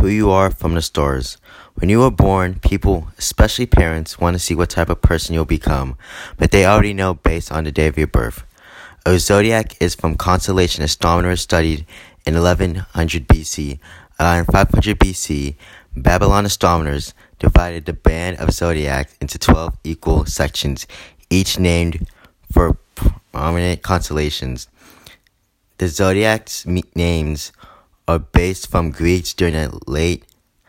who you are from the stars. When you are born, people, especially parents, want to see what type of person you'll become, but they already know based on the day of your birth. A zodiac is from constellation astronomers studied in 1100 BC. Around uh, 500 BC, Babylon astronomers divided the band of zodiac into 12 equal sections, each named for prominent constellations. The zodiac's names are based from Greeks during the late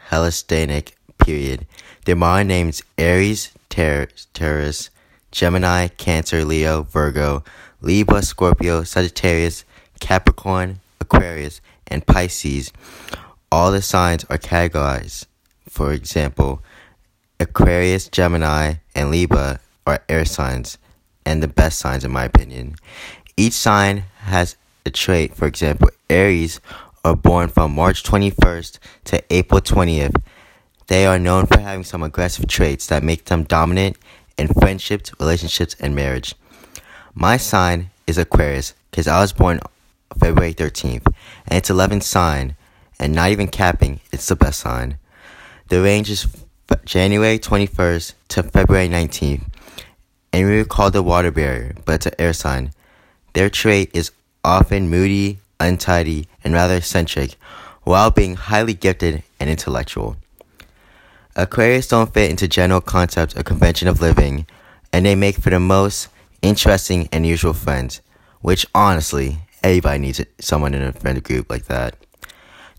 Hellenistic period. Their modern names Aries, Taurus, Gemini, Cancer, Leo, Virgo, Libra, Scorpio, Sagittarius, Capricorn, Aquarius, and Pisces. All the signs are categorized. For example, Aquarius, Gemini, and Libra are air signs and the best signs in my opinion. Each sign has a trait. For example, Aries are born from March 21st to April 20th. They are known for having some aggressive traits that make them dominant in friendships, relationships, and marriage. My sign is Aquarius because I was born February 13th, and it's 11th sign, and not even capping, it's the best sign. The range is January 21st to February 19th, and we call the water bearer, but it's an air sign. Their trait is often moody, untidy, and rather eccentric, while being highly gifted and intellectual. Aquarius don't fit into general concepts or convention of living, and they make for the most interesting and usual friends, which honestly, everybody needs someone in a friend group like that.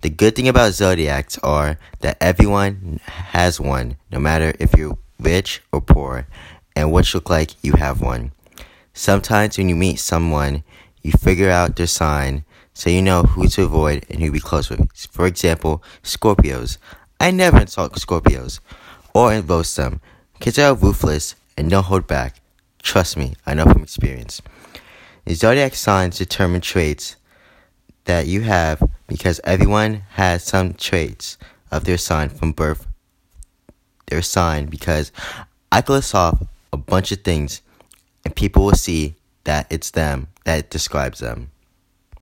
The good thing about zodiacs are that everyone has one, no matter if you're rich or poor, and what you look like, you have one. Sometimes when you meet someone, you figure out their sign so you know who to avoid and who to be close with. For example, Scorpios. I never insult Scorpios or roast them because they're ruthless and don't hold back. Trust me, I know from experience. The zodiac signs determine traits that you have because everyone has some traits of their sign from birth. Their sign because I could list off a bunch of things and people will see that it's them that describes them.